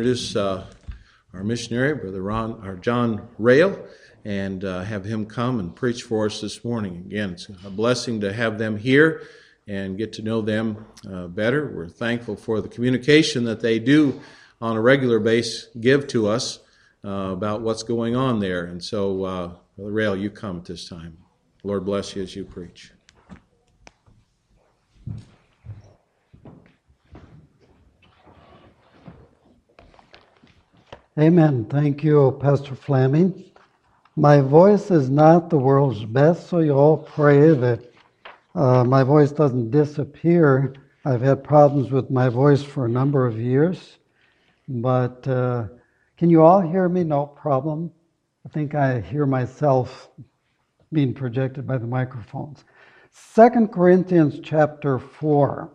introduce uh, our missionary, Brother Ron, or John Rail, and uh, have him come and preach for us this morning. Again, it's a blessing to have them here and get to know them uh, better. We're thankful for the communication that they do on a regular basis give to us uh, about what's going on there. And so, uh, Brother Rail, you come at this time. Lord bless you as you preach. Amen. Thank you, Pastor Fleming. My voice is not the world's best, so you all pray that uh, my voice doesn't disappear. I've had problems with my voice for a number of years, but uh, can you all hear me? No problem. I think I hear myself being projected by the microphones. Second Corinthians chapter 4.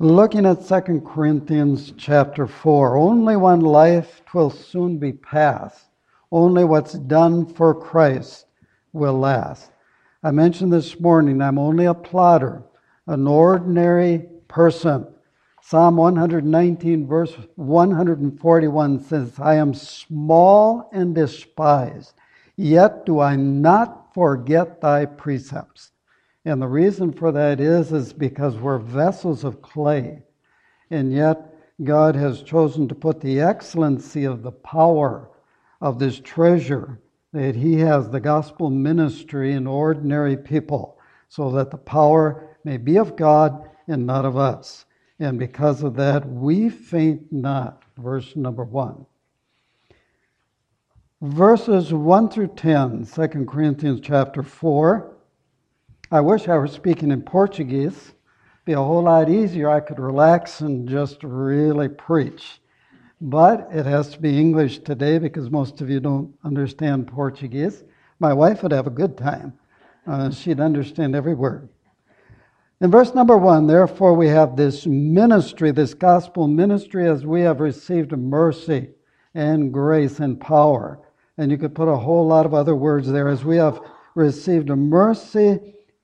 Looking at 2 Corinthians chapter 4, only one life will soon be past. Only what's done for Christ will last. I mentioned this morning, I'm only a plodder, an ordinary person. Psalm 119, verse 141 says, I am small and despised, yet do I not forget thy precepts. And the reason for that is, is because we're vessels of clay. And yet, God has chosen to put the excellency of the power of this treasure that He has, the gospel ministry, in ordinary people, so that the power may be of God and not of us. And because of that, we faint not. Verse number one. Verses 1 through 10, 2 Corinthians chapter 4. I wish I were speaking in Portuguese. Be a whole lot easier. I could relax and just really preach. But it has to be English today because most of you don't understand Portuguese. My wife would have a good time. Uh, she'd understand every word. In verse number one, therefore, we have this ministry, this gospel ministry, as we have received mercy and grace and power. And you could put a whole lot of other words there, as we have received mercy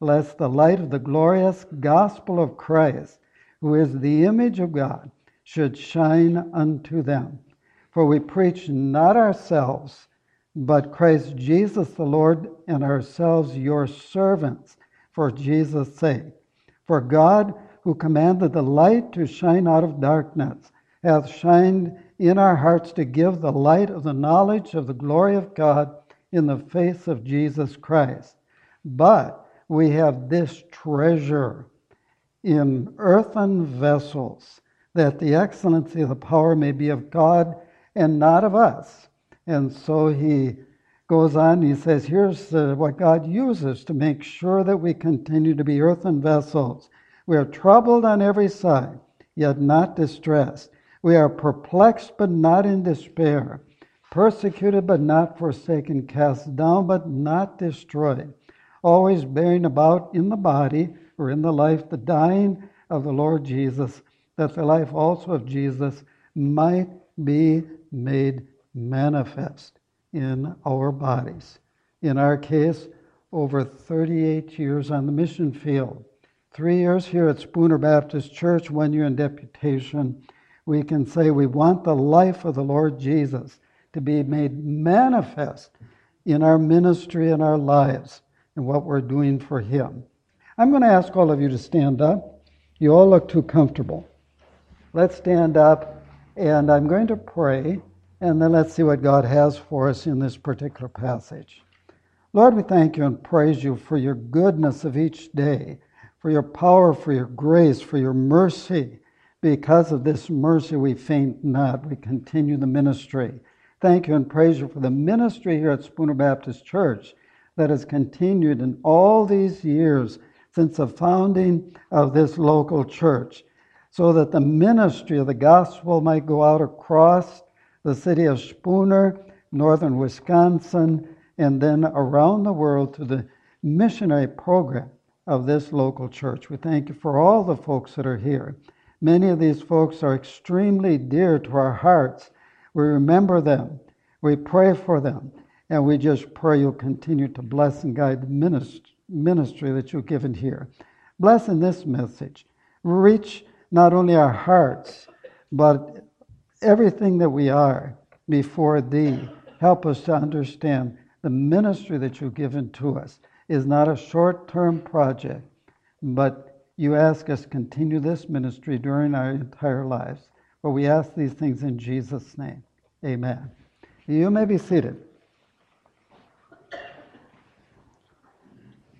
lest the light of the glorious gospel of Christ, who is the image of God, should shine unto them. For we preach not ourselves, but Christ Jesus the Lord, and ourselves your servants, for Jesus' sake. For God, who commanded the light to shine out of darkness, hath shined in our hearts to give the light of the knowledge of the glory of God in the face of Jesus Christ. But we have this treasure in earthen vessels, that the excellency of the power may be of God and not of us. And so he goes on, he says, Here's uh, what God uses to make sure that we continue to be earthen vessels. We are troubled on every side, yet not distressed. We are perplexed, but not in despair. Persecuted, but not forsaken. Cast down, but not destroyed always bearing about in the body or in the life the dying of the Lord Jesus, that the life also of Jesus might be made manifest in our bodies. In our case, over 38 years on the mission field, three years here at Spooner Baptist Church, one year in deputation, we can say we want the life of the Lord Jesus to be made manifest in our ministry and our lives and what we're doing for Him. I'm going to ask all of you to stand up. You all look too comfortable. Let's stand up, and I'm going to pray, and then let's see what God has for us in this particular passage. Lord, we thank you and praise you for your goodness of each day, for your power, for your grace, for your mercy. Because of this mercy, we faint not. We continue the ministry. Thank you and praise you for the ministry here at Spooner Baptist Church that has continued in all these years since the founding of this local church, so that the ministry of the gospel might go out across the city of Spooner, northern Wisconsin, and then around the world to the missionary program of this local church. We thank you for all the folks that are here. Many of these folks are extremely dear to our hearts. We remember them, we pray for them, and we just pray you'll continue to bless and guide the ministry that you've given here. Bless in this message. Reach not only our hearts, but everything that we are before Thee. Help us to understand the ministry that you've given to us is not a short term project, but you ask us to continue this ministry during our entire lives. But we ask these things in Jesus' name. Amen. You may be seated.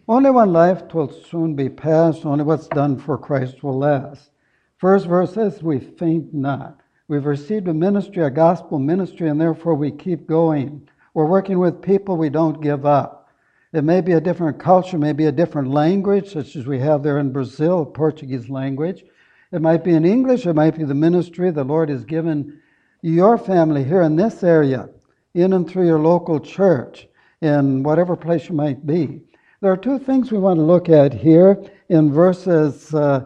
Only one life will soon be passed, only what's done for Christ will last. First verse says, We faint not. We've received a ministry, a gospel ministry, and therefore we keep going. We're working with people, we don't give up. It may be a different culture, maybe a different language, such as we have there in Brazil, Portuguese language. It might be in English, it might be the ministry the Lord has given your family here in this area, in and through your local church, in whatever place you might be. There are two things we want to look at here in verses uh,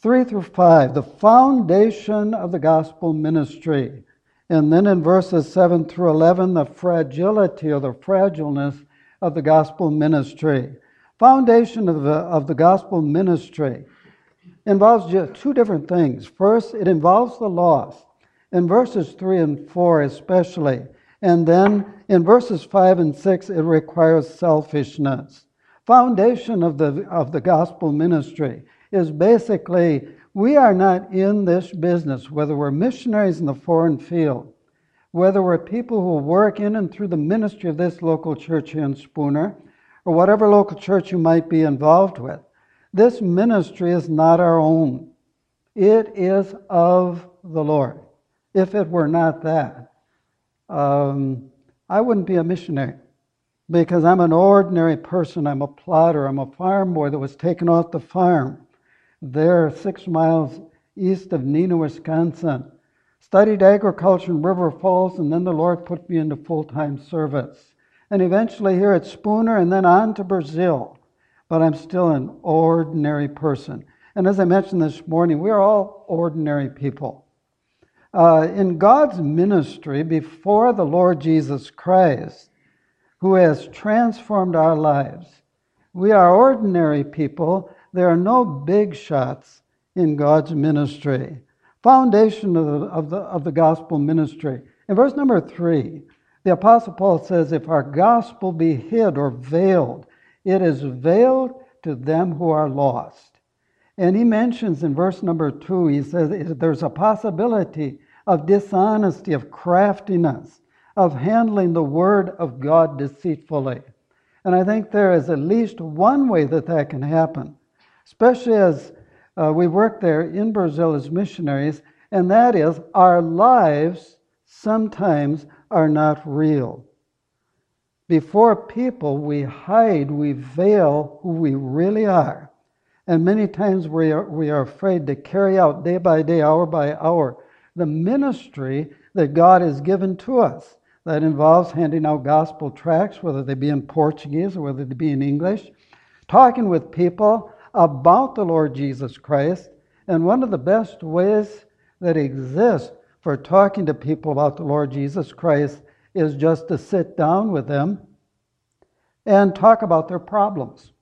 3 through 5 the foundation of the gospel ministry. And then in verses 7 through 11, the fragility or the fragileness of the gospel ministry. Foundation of the, of the gospel ministry involves just two different things. First, it involves the lost, in verses 3 and 4 especially. And then in verses 5 and 6, it requires selfishness. Foundation of the, of the gospel ministry is basically we are not in this business, whether we're missionaries in the foreign field, whether we're people who work in and through the ministry of this local church here in Spooner, or whatever local church you might be involved with. This ministry is not our own. It is of the Lord. If it were not that, um, I wouldn't be a missionary because I'm an ordinary person. I'm a plodder. I'm a farm boy that was taken off the farm there, six miles east of Neenah, Wisconsin. Studied agriculture in River Falls, and then the Lord put me into full time service. And eventually here at Spooner, and then on to Brazil. But I'm still an ordinary person. And as I mentioned this morning, we are all ordinary people. Uh, in God's ministry before the Lord Jesus Christ, who has transformed our lives, we are ordinary people there are no big shots in God's ministry. Foundation of the, of the, of the gospel ministry. In verse number three, the Apostle Paul says, If our gospel be hid or veiled, it is veiled to them who are lost. And he mentions in verse number two, he says there's a possibility of dishonesty, of craftiness, of handling the word of God deceitfully. And I think there is at least one way that that can happen especially as uh, we work there in Brazil as missionaries, and that is our lives sometimes are not real. Before people, we hide, we veil who we really are. And many times we are, we are afraid to carry out day by day, hour by hour, the ministry that God has given to us. That involves handing out gospel tracts, whether they be in Portuguese or whether they be in English, talking with people, about the Lord Jesus Christ. And one of the best ways that exists for talking to people about the Lord Jesus Christ is just to sit down with them and talk about their problems.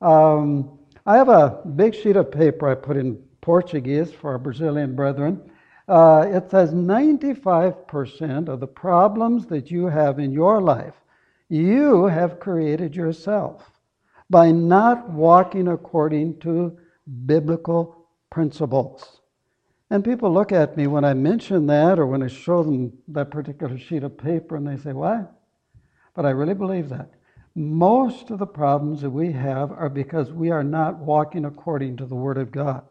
Um, I have a big sheet of paper I put in Portuguese for our Brazilian brethren. Uh, it says 95% of the problems that you have in your life, you have created yourself by not walking according to biblical principles. And people look at me when I mention that or when I show them that particular sheet of paper and they say, Why? But I really believe that. Most of the problems that we have are because we are not walking according to the Word of God.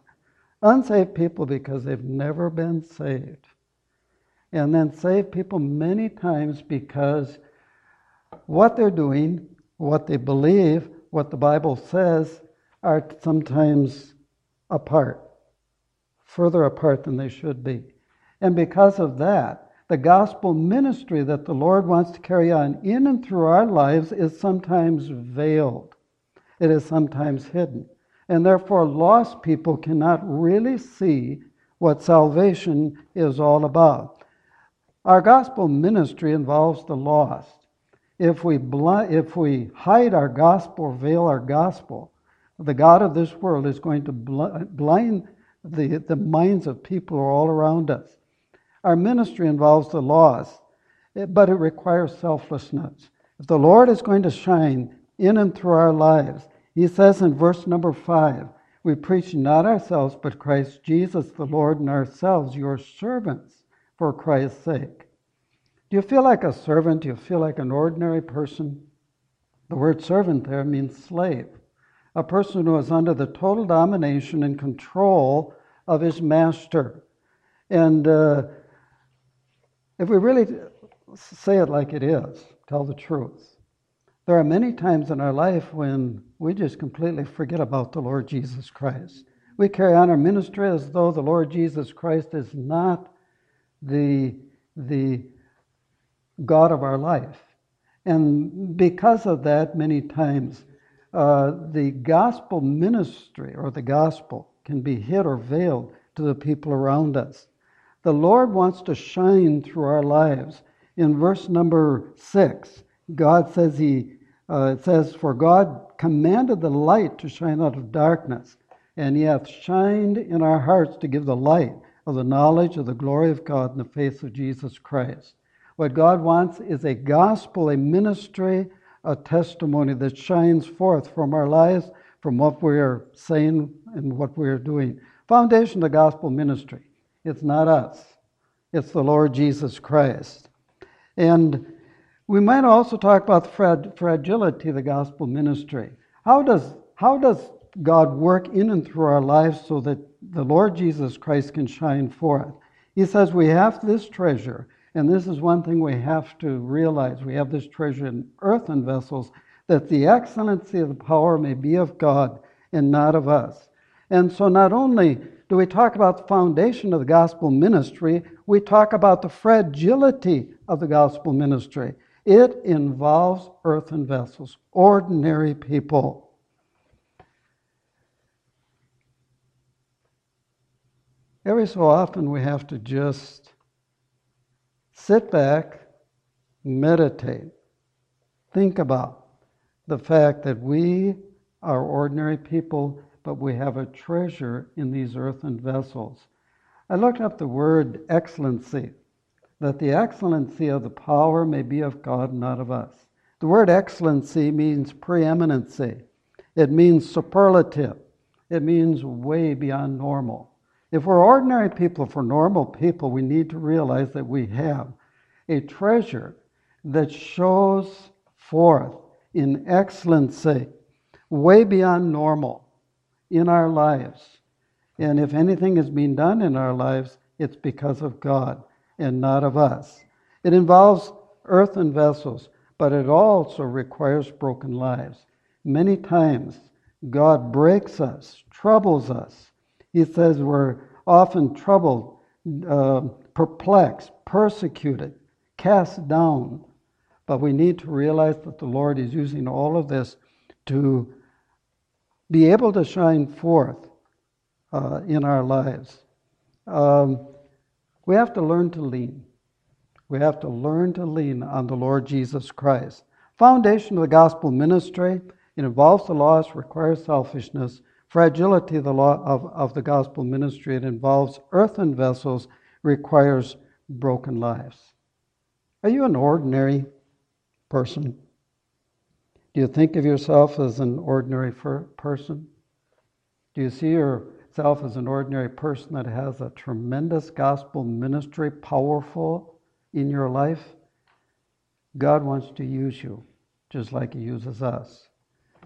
Unsaved people because they've never been saved. And then saved people many times because what they're doing, what they believe, what the Bible says are sometimes apart, further apart than they should be. And because of that, the gospel ministry that the Lord wants to carry on in and through our lives is sometimes veiled. It is sometimes hidden. And therefore, lost people cannot really see what salvation is all about. Our gospel ministry involves the lost. If we, if we hide our gospel veil our gospel, the God of this world is going to bl- blind the, the minds of people all around us. Our ministry involves the lost, eh, but it requires selflessness. If the Lord is going to shine in and through our lives, he says in verse number five, we preach not ourselves, but Christ Jesus the Lord, and ourselves your servants for Christ's sake. Do you feel like a servant? Do you feel like an ordinary person? The word servant there means slave, a person who is under the total domination and control of his master. And uh, if we really say it like it is, tell the truth, there are many times in our life when we just completely forget about the Lord Jesus Christ. We carry on our ministry as though the Lord Jesus Christ is not the, the God of our life. And because of that, many times, uh, the gospel ministry or the gospel can be hid or veiled to the people around us. The Lord wants to shine through our lives. In verse number six, God says He uh, says, For God commanded the light to shine out of darkness, and He hath shined in our hearts to give the light of the knowledge of the glory of God in the face of Jesus Christ. What God wants is a gospel, a ministry, a testimony that shines forth from our lives, from what we are saying and what we are doing. Foundation of gospel ministry. It's not us, it's the Lord Jesus Christ. And we might also talk about the fragility of the gospel ministry. How does, how does God work in and through our lives so that the Lord Jesus Christ can shine forth? He says we have this treasure, and this is one thing we have to realize. We have this treasure in earthen vessels, that the excellency of the power may be of God and not of us. And so not only do we talk about the foundation of the gospel ministry, we talk about the fragility of the gospel ministry. It involves earthen vessels, ordinary people. Every so often, we have to just sit back, meditate, think about the fact that we are ordinary people but we have a treasure in these earthen vessels. I looked up the word excellency, that the excellency of the power may be of God, not of us. The word excellency means preeminency, it means superlative, it means way beyond normal. If we're ordinary people, if we're normal people, we need to realize that we have a treasure that shows forth in excellency, way beyond normal in our lives. And if anything is being done in our lives, it's because of God and not of us. It involves earthen vessels, but it also requires broken lives. Many times, God breaks us, troubles us. He says we're often troubled, uh, perplexed, persecuted, cast down. But we need to realize that the Lord is using all of this to be able to shine forth uh, in our lives. Um, we have to learn to lean. We have to learn to lean on the Lord Jesus Christ. Foundation of the gospel ministry, it involves the loss, requires selfishness. Fragility of the law of, of the gospel ministry, it involves earthen vessels, requires broken lives. Are you an ordinary person? Do you think of yourself as an ordinary person? Do you see yourself as an ordinary person that has a tremendous gospel ministry, powerful in your life? God wants to use you just like He uses us.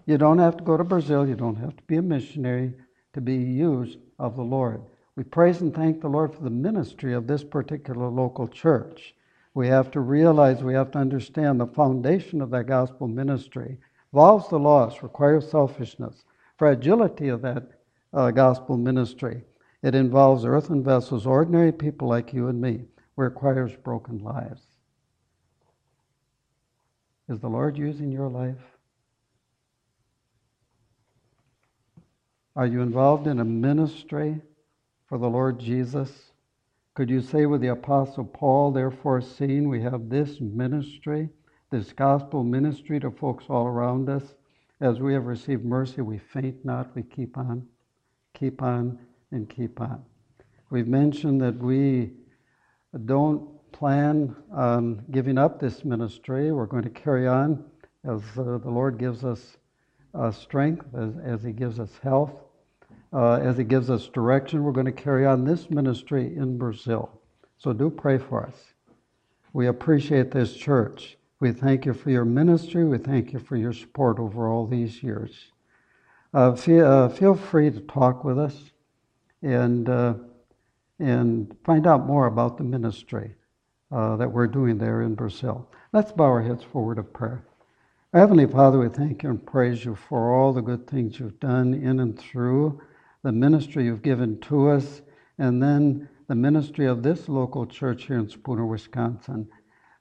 You don't have to go to Brazil, you don't have to be a missionary to be used of the Lord. We praise and thank the Lord for the ministry of this particular local church. We have to realize, we have to understand the foundation of that gospel ministry involves the loss, requires selfishness, fragility of that uh, gospel ministry. It involves earthen vessels, ordinary people like you and me. requires broken lives. Is the Lord using your life? Are you involved in a ministry for the Lord Jesus? Could you say with the Apostle Paul, therefore, seeing we have this ministry, this gospel ministry to folks all around us, as we have received mercy, we faint not, we keep on, keep on, and keep on. We've mentioned that we don't plan on giving up this ministry. We're going to carry on as uh, the Lord gives us uh, strength, as, as He gives us health, uh, as He gives us direction. We're going to carry on this ministry in Brazil. So do pray for us. We appreciate this church. We thank you for your ministry. We thank you for your support over all these years. Uh, feel, uh, feel, free to talk with us and, uh, and find out more about the ministry uh, that we're doing there in Brazil. Let's bow our heads forward of prayer. Heavenly Father, we thank you and praise you for all the good things you've done in and through the ministry you've given to us, and then the ministry of this local church here in Spooner, Wisconsin.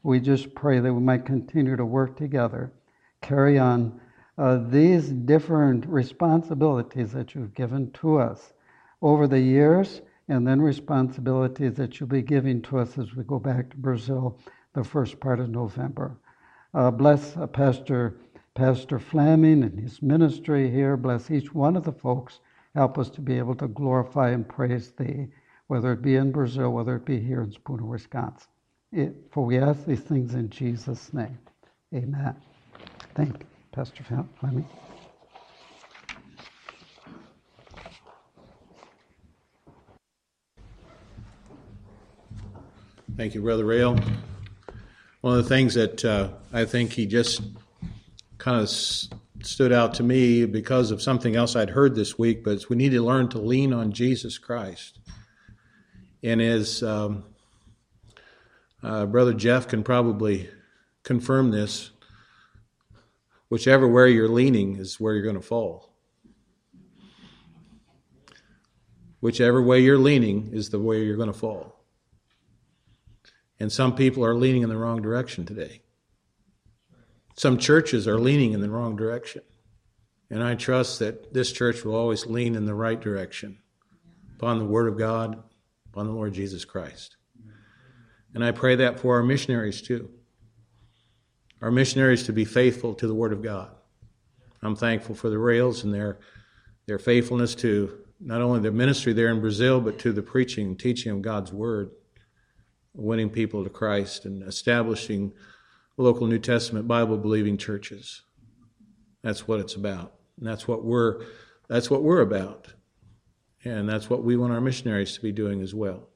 We just pray that we might continue to work together, carry on uh, these different responsibilities that you've given to us over the years, and then responsibilities that you'll be giving to us as we go back to Brazil the first part of November. Uh, bless uh, Pastor Pastor Fleming and his ministry here. Bless each one of the folks. Help us to be able to glorify and praise Thee, whether it be in Brazil, whether it be here in Spooner, Wisconsin. It, for we ask these things in Jesus' name. Amen. Thank you, Pastor Fleming. Thank you, Brother Rail. One of the things that uh, I think he just kind of s- stood out to me because of something else I'd heard this week, but we need to learn to lean on Jesus Christ. And as um, uh, Brother Jeff can probably confirm this, whichever way you're leaning is where you're going to fall. Whichever way you're leaning is the way you're going to fall. And some people are leaning in the wrong direction today. Some churches are leaning in the wrong direction. And I trust that this church will always lean in the right direction upon the Word of God, upon the Lord Jesus Christ. And I pray that for our missionaries too. Our missionaries to be faithful to the Word of God. I'm thankful for the Rails and their, their faithfulness to not only the ministry there in Brazil, but to the preaching and teaching of God's Word, winning people to Christ and establishing local New Testament Bible believing churches. That's what it's about. And that's what we're that's what we're about. And that's what we want our missionaries to be doing as well.